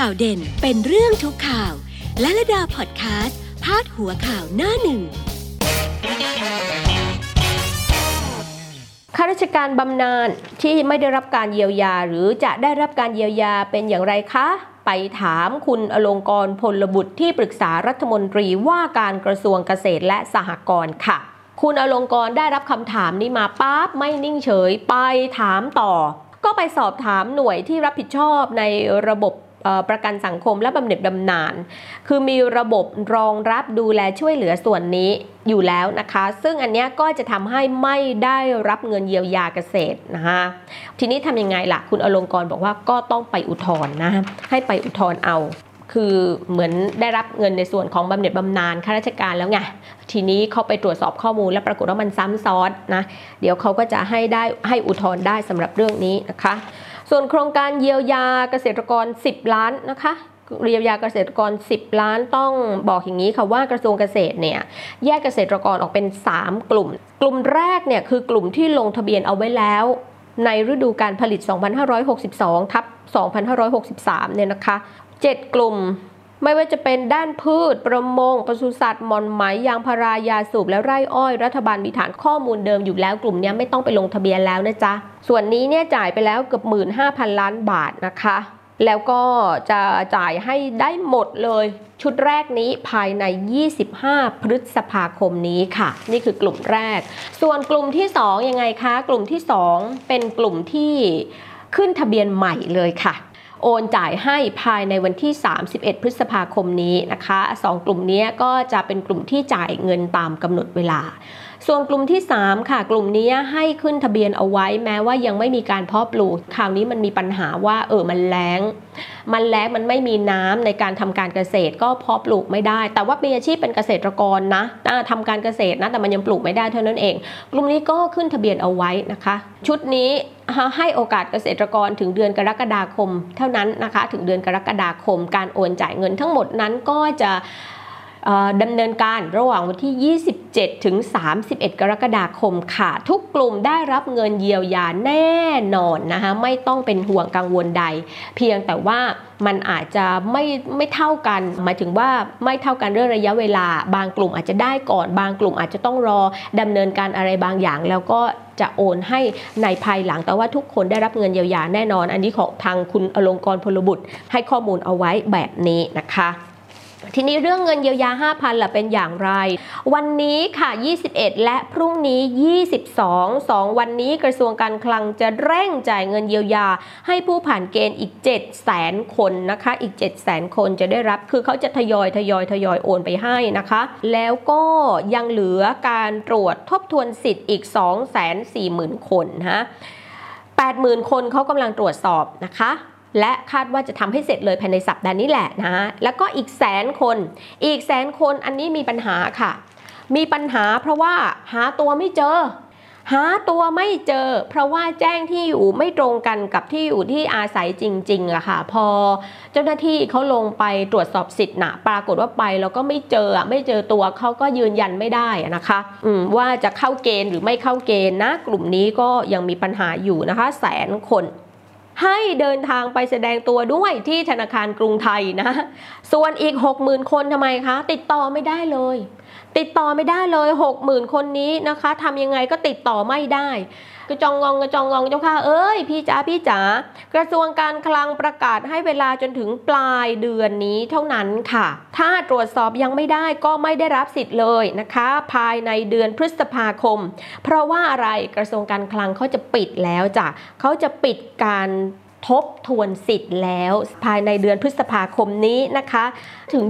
ข่าวเด่นเป็นเรื่องทุกข่าว และระดาพอดแคสต์พาดหัวข่าวหน้าหนึ่งข้าราชการบำนาญที่ไม่ได้รับการเยียวยา หรือจะได้รับการเยียวยาเป็นอย่างไรคะ ไปถามคุณอลงกรพลบุตรที่ปรึกษารัฐมนตรีว่าการกระทรวงเกษตรและสหกรณ์ค่ะ คุณอลงกรได้รับคำถามนี้มาปั๊บไม่นิ่งเฉยไปถามต่อ ก็ไปสอบถามหน่วยที่รับผิดชอบในระบบ ประกันสังคมและบำเหน็จบำนาญคือมีระบบรองรับดูแลช่วยเหลือส่วนนี้อยู่แล้วนะคะ ซึ่งอันนี้ก็จะทำให้ไม่ได้รับเงินเยียวยาเกษตรนะคะทีนี้ทำยังไงล่ะ คุณอลงกรบอกว่าก็ต้องไปอุทธรณ์นะให้ไปอุทธรณ์เอาคือเหมือนได้รับเงินในส่วนของบำเหน็จบำนาญข้าราชการแล้วไง ทีนี้เขาไปตรวจสอบข้อมูลแล้วปรากฏว่ามันซ้ำซ้อนนะ เดี๋ยวเขาก็จะให้ได้ให้อุทธรณ์ได้สำหรับเรื่องนี้นะคะ ส่วนโครงการเยียวยาเกษตรกร 10 ล้านนะคะเยียวยาเกษตรกร 10 ล้านต้องบอกอย่างนี้ค่ะว่ากระทรวงเกษตรเนี่ยแยกเกษตรกรออกเป็น 3 กลุ่ม กลุ่มแรกเนี่ยคือกลุ่มที่ลงทะเบียนเอาไว้แล้ว ในฤดูการผลิต 2562 ทับ 2563 เนี่ยนะคะ 7 กลุ่ม ไม่ว่าจะเป็นด้านพืช ประมงปศุสัตว์หมอนไหมยางพารายาสูบและไร่อ้อย รัฐบาลมีฐานข้อมูลเดิมอยู่แล้วกลุ่มนี้ไม่ต้องไปลงทะเบียนแล้วนะจ๊ะ ส่วนนี้เนี่ยจ่ายไปแล้วเกือบ 15,000 ล้านบาทนะคะ แล้วก็จะจ่ายให้ได้หมดเลย ชุดแรกนี้ภายใน 25 พฤษภาคมนี้ค่ะ นี่คือกลุ่มแรก ส่วนกลุ่มที่ 2 ยังไงคะ กลุ่มที่ 2 เป็นกลุ่มที่ขึ้นทะเบียนใหม่เลยค่ะ โอนจ่ายให้ภายในวันที่ 31 พฤษภาคมนี้นะคะสองกลุ่มนี้ก็จะเป็นกลุ่มที่จ่ายเงินตามกำหนดเวลา ส่วนกลุ่มที่ 3 ค่ะ กลุ่มนี้ให้ขึ้นทะเบียนเอาไว้แม้ว่ายังไม่มีการเพาะปลูกคราวนี้มันมีปัญหาว่าเออมันแล้ง มันแล้งมันไม่มีน้ำในการทำการเกษตรก็เพาะปลูกไม่ได้ แต่ว่ามีอาชีพเป็นเกษตรกรนะอ่าทำการเกษตรนะแต่มันยังปลูกไม่ได้เท่านั้นเอง กลุ่มนี้ก็ขึ้นทะเบียนเอาไว้นะคะ ชุดนี้ ให้โอกาสเกษตรกรถึงเดือนกรกฎาคม เท่านั้นนะคะ ถึงเดือนกรกฎาคม การโอนจ่ายเงินทั้งหมดนั้นก็จะ ดำเนินการระหว่างวันที่ 27 ถึง 31 กรกฎาคมค่ะ ทุกกลุ่มได้รับเงินเยียวยาแน่นอนนะคะไม่ต้องเป็นห่วงกังวลใด เพียงแต่ว่ามันอาจจะไม่ไม่เท่ากัน หมายถึงว่าไม่เท่ากันเรื่องระยะเวลา บางกลุ่มอาจจะได้ก่อน บางกลุ่มอาจจะต้องรอดำเนินการอะไรบางอย่าง แล้วก็จะโอนให้ในภายหลังแต่ว่าทุกคนได้รับเงินเยียวยาแน่นอน อันนี้ของทางคุณอลงกรพลบุตรให้ข้อมูลเอาไว้แบบนี้นะคะ ทีนี้เรื่องเงินเยียวยา 5,000ล่ะเป็นอย่างไร วันนี้ค่ะ 21 และพรุ่งนี้ 22 2 วันนี้กระทรวงการคลังจะเร่งจ่ายเงินเยียวยา ให้ผู้ผ่านเกณฑ์อีก 7 0 0 0 0 0 คนนะคะ อีก 7 0 0 0 0 คนจะได้รับ คือเขาจะทยอยทยอยทยอยโอนไปให้นะคะ แล้วก็ยังเหลือการตรวจทบทวนสิทธิ์อีก 240,000 คนนะ80,000 คนเขากำลังตรวจสอบนะคะ และคาดว่าจะทำให้เสร็จเลยภายในสัปดาห์นี้แหละนะแล้วก็อีกแสนคน อีกแสนคนอันนี้มีปัญหาค่ะ มีปัญหาเพราะว่าหาตัวไม่เจอ หาตัวไม่เจอ เพราะว่าแจ้งที่อยู่ไม่ตรงกันกับที่อยู่ที่อาศัยจริงๆอะค่ะ พอเจ้าหน้าที่เขาลงไปตรวจสอบสิทธิ์นะปรากฏว่าไปแล้วก็ไม่เจอไม่เจอตัวเขาก็ยืนยันไม่ได้นะคะว่าจะเข้าเกณฑ์หรือไม่เข้าเกณฑ์นะ กลุ่มนี้ก็ยังมีปัญหาอยู่นะคะ แสนคน ให้เดินทางไปแสดงตัวด้วยที่ธนาคารกรุงไทยนะ ส่วนอีก 60,000 คนทำไมคะ ติดต่อไม่ได้เลย ติดต่อไม่ได้เลย 60,000 คนนี้นะคะทำยังไงก็ติดต่อไม่ได้กระจองงองกระจองงองเจ้าค่ะเอ้ยพี่จ๋าพี่จ๋ากระทรวงการคลังประกาศให้เวลาจนถึงปลายเดือนนี้เท่านั้นค่ะ ถ้าตรวจสอบยังไม่ได้ก็ไม่ได้รับสิทธิ์เลยนะคะ ภายในเดือนพฤษภาคม เพราะว่าอะไรกระทรวงการคลังเขาจะปิดแล้วจ้ะเขาจะปิดการ ทบทวนสิทธิ์แล้ว ภายในเดือนพฤษภาคมนี้นะคะถึง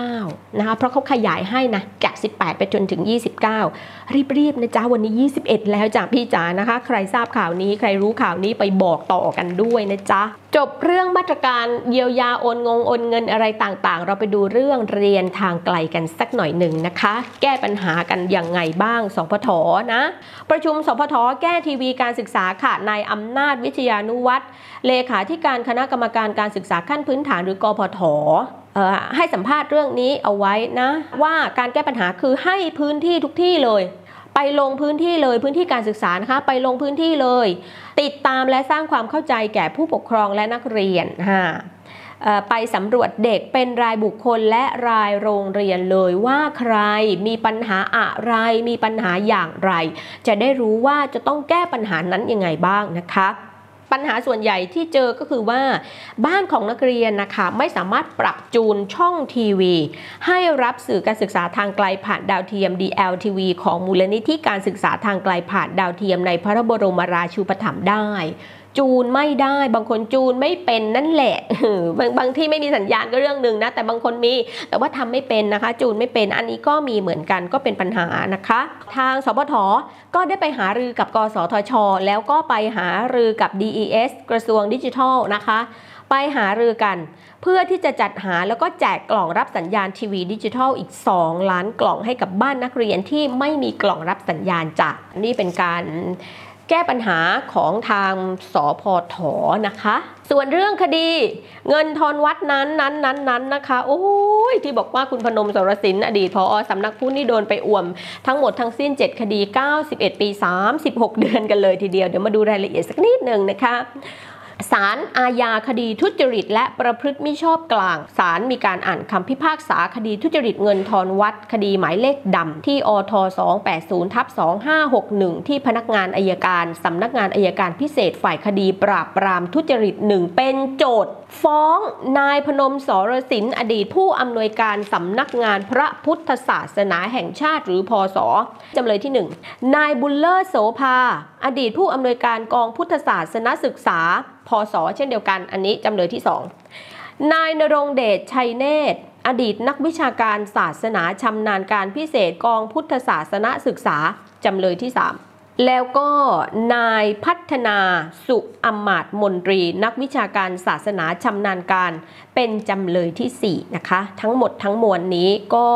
29 นะคะเพราะเขาขยายให้นะจาก 18 ไปจนถึง 29 รีบๆนะจ๊ะวันนี้ 21 แล้วจ้ะพี่จ๋านะคะ ใครทราบข่าวนี้ใครรู้ข่าวนี้ไปบอกต่อกันด้วยนะจ๊ะ จบเรื่องมาตรการเยียวยาโอนงงโอนเงินอะไรต่างๆ เราไปดูเรื่องเรียนทางไกลกันสักหน่อยหนึ่งนะคะ แก้ปัญหากันอย่างไงบ้างสพทนะ ประชุมสพทแก้ทีวีการศึกษาค่ะนายอำนาจวิทยานุวัฒน์เลขาธิการคณะกรรมการการศึกษาขั้นพื้นฐานหรือกพทออให้สัมภาษณ์เรื่องนี้เอาไว้นะ ว่าการแก้ปัญหาคือให้พื้นที่ทุกที่เลย ไปลงพื้นที่เลยพื้นที่การศึกษานะคะไปลงพื้นที่เลย ติดตามและสร้างความเข้าใจแก่ผู้ปกครองและนักเรียนค่ะไปสำรวจเด็กเป็นรายบุคคลและรายโรงเรียนเลยว่าใครมีปัญหาอะไรมีปัญหาอย่างไร จะได้รู้ว่าจะต้องแก้ปัญหานั้นยังไงบ้างนะคะ ปัญหาส่วนใหญ่ที่เจอก็คือว่า บ้านของนักเรียนนะคะไม่สามารถปรับจูนช่องทีวี ให้รับสื่อการศึกษาทางไกลผ่านดาวเทียม DLTV ของมูลนิธิการศึกษาทางไกลผ่านดาวเทียมในพระบรมราชูปถัมภ์ได้ จูนไม่ได้บางคนจูนไม่เป็นนั่นแหละบางบางที่ไม่มีสัญญาณก็เรื่องหนึ่งนะ แต่บางคนมีแต่ว่าทำไม่เป็นนะคะ จูนไม่เป็นอันนี้ก็มีเหมือนกันก็เป็นปัญหานะคะ ทางสปทก็ได้ไปหารือกับกสทช แล้วก็ไปหารือกับ DES กระทรวงดิจิทัลนะคะ ไปหารือกันเพื่อที่จะจัดหาแล้วก็แจกกล่องรับสัญญาณทีวีดิจิทัลอีก 2 ล้านกล่องให้กับบ้านนักเรียนที่ไม่มีกล่องรับสัญญาณจากนี่เป็นการ แก้ปัญหาของทางสอพอถอนะคะ ส่วนเรื่องคดี เงินทอนวัดนั้นนั้นนั้นนั้นนะคะ โอ้ยที่บอกว่าคุณพนมสรสินอดีตพอสำนักพุทธนี่โดนไปอ่วม ทั้งหมดทั้งสิ้น 7 คดี 91 ปี 36 เดือนกันเลยทีเดียว เดี๋ยวมาดูรายละเอียดสักนิดหนึ่งนะคะ ศาลอาญาคดีทุจริต และประพฤติมิชอบกลาง ศาลมีการอ่านคำพิพากษาคดีทุจริตเงินทอนวัด คดีหมายเลขดำที่อท280ทับ2561 ที่พนักงานอายการสำนักงานอายการพิเศษฝ่ายคดีปราบปรามทุจริตหนึ่งเป็นโจทย์ฟ้องนายพนมสรสินอดีตผู้อำนวยการสำนักงานพระพุทธศาสนาแห่งชาติหรือพอสอจำเลยที่ 1 นายบุลเลอร์โสภา อดีตผู้อำนวยการกองพุทธศาสนศึกษา พศเช่นเดียวกันอันนี้จำเลยที่ 2 นายนรงเดชชัยเนตร อดีตนักวิชาการศาสนาชำนาญการพิเศษกองพุทธศาสนศึกษาจำเลยที่ 3 แล้วก็นายพัฒนาสุอมมาตมนตรี นักวิชาการศาสนาชำนาญการเป็นจำเลยที่ 4 นะคะ ทั้งหมดทั้งมวลนี้ก็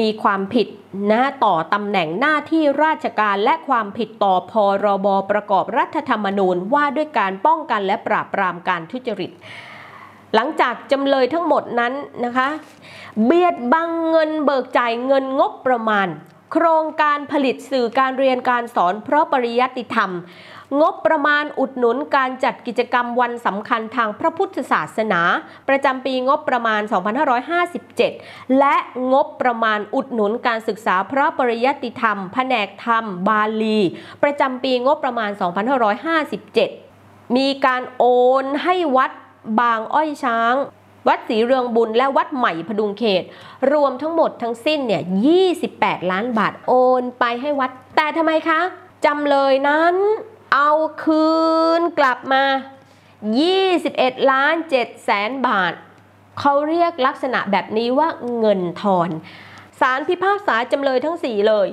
มีความผิดนะต่อตำแหน่งหน้าที่ราชการและความผิดต่อพรบประกอบรัฐธรรมนูญว่าด้วยการป้องกันและปราบปรามการทุจริต หลังจากจำเลยทั้งหมดนั้นนะคะ เบียดบังเงินเบิกจ่ายเงินงบประมาณ โครงการผลิตสื่อการเรียนการสอนเพราะปริยัติธรรม งบประมาณอุดหนุนการจัดกิจกรรมวันสำคัญทางพระพุทธศาสนา ประจำปีงบประมาณ 2557 และงบประมาณอุดหนุนการศึกษาพระปริยัติธรรม แผนกธรรม บาลี ประจำปีงบประมาณ 2557 มีการโอนให้วัดบางอ้อยช้าง วัดศรีเรืองบุญและวัดใหม่พดุงเขต รวมทั้งหมดทั้งสิ้นเนี่ย 28 ล้านบาทโอนไปให้วัด แต่ทำไมคะจำเลยนั้นเอาคืนกลับมา 21 ล้าน7แสนบาท เขาเรียกลักษณะแบบนี้ว่าเงินทอนศาลพิพากษาจำเลยทั้ง 4 เลย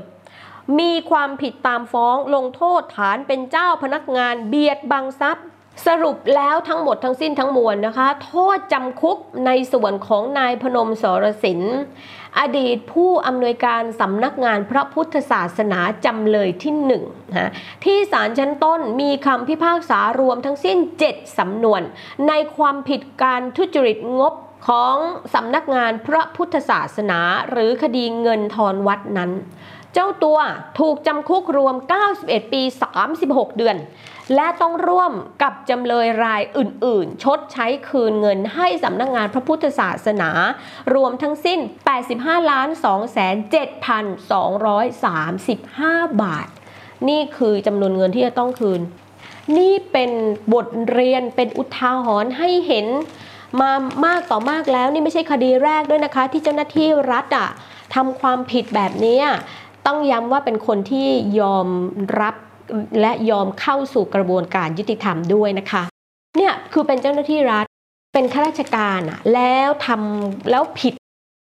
มีความผิดตามฟ้องลงโทษฐานเป็นเจ้าพนักงานเบียดบังทรัพย์ สรุปแล้วทั้งหมดทั้งสิ้นทั้งมวลนะคะ โทษจำคุกในส่วนของนายพนมสรสิน อดีตผู้อำนวยการสำนักงานพระพุทธศาสนาจำเลยที่หนึ่งนะที่ศาลชั้นต้นมีคำพิพากษารวมทั้งสิ้น 7สำนวน ในความผิดการทุจริตงบของสำนักงานพระพุทธศาสนาหรือคดีเงินทอนวัดนั้น เจ้าตัวถูกจำคุกรวม 91 ปี 36 เดือน และต้องร่วมกับจำเลยรายอื่นๆ ชดใช้คืนเงินให้สำนักงงานพระพุทธศาสนา รวมทั้งสิ้น 85ล้าน2,7,235 บาท นี่คือจำนวนเงินที่จะต้องคืน นี่เป็นบทเรียนเป็นอุทาหรณ์ให้เห็นมามากต่อมากแล้วนี่ไม่ใช่คดีแรกด้วยนะคะ ที่เจ้าหน้าที่รัฐอะทำความผิดแบบนี้ต้องย้ำว่าเป็นคนที่ยอมรับ และยอมเข้าสู่กระบวนการยุติธรรมด้วยนะคะเนี่ยคือเป็นเจ้าหน้าที่รัฐเป็นข้าราชการอะแล้วทำแล้วผิด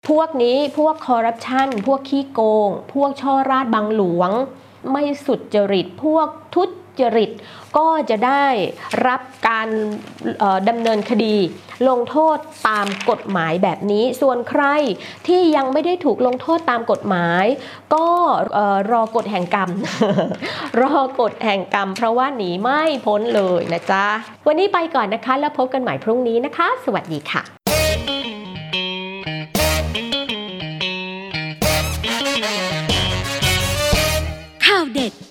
พวกนี้พวกคอร์รัปชันพวกขี้โกง พวกช่อราดบังหลวง ไม่สุดจริต พวกทุจ จริต ก็จะได้รับการดำเนินคดี ลงโทษตามกฎหมายแบบนี้ ส่วนใครที่ยังไม่ได้ถูกลงโทษตามกฎหมาย ก็รอกฎแห่งกรรม รอกฎแห่งกรรม เพราะว่าหนีไม่พ้นเลยนะจ๊ะ วันนี้ไปก่อนนะคะ แล้วพบกันใหม่พรุ่งนี้นะคะ สวัสดีค่ะ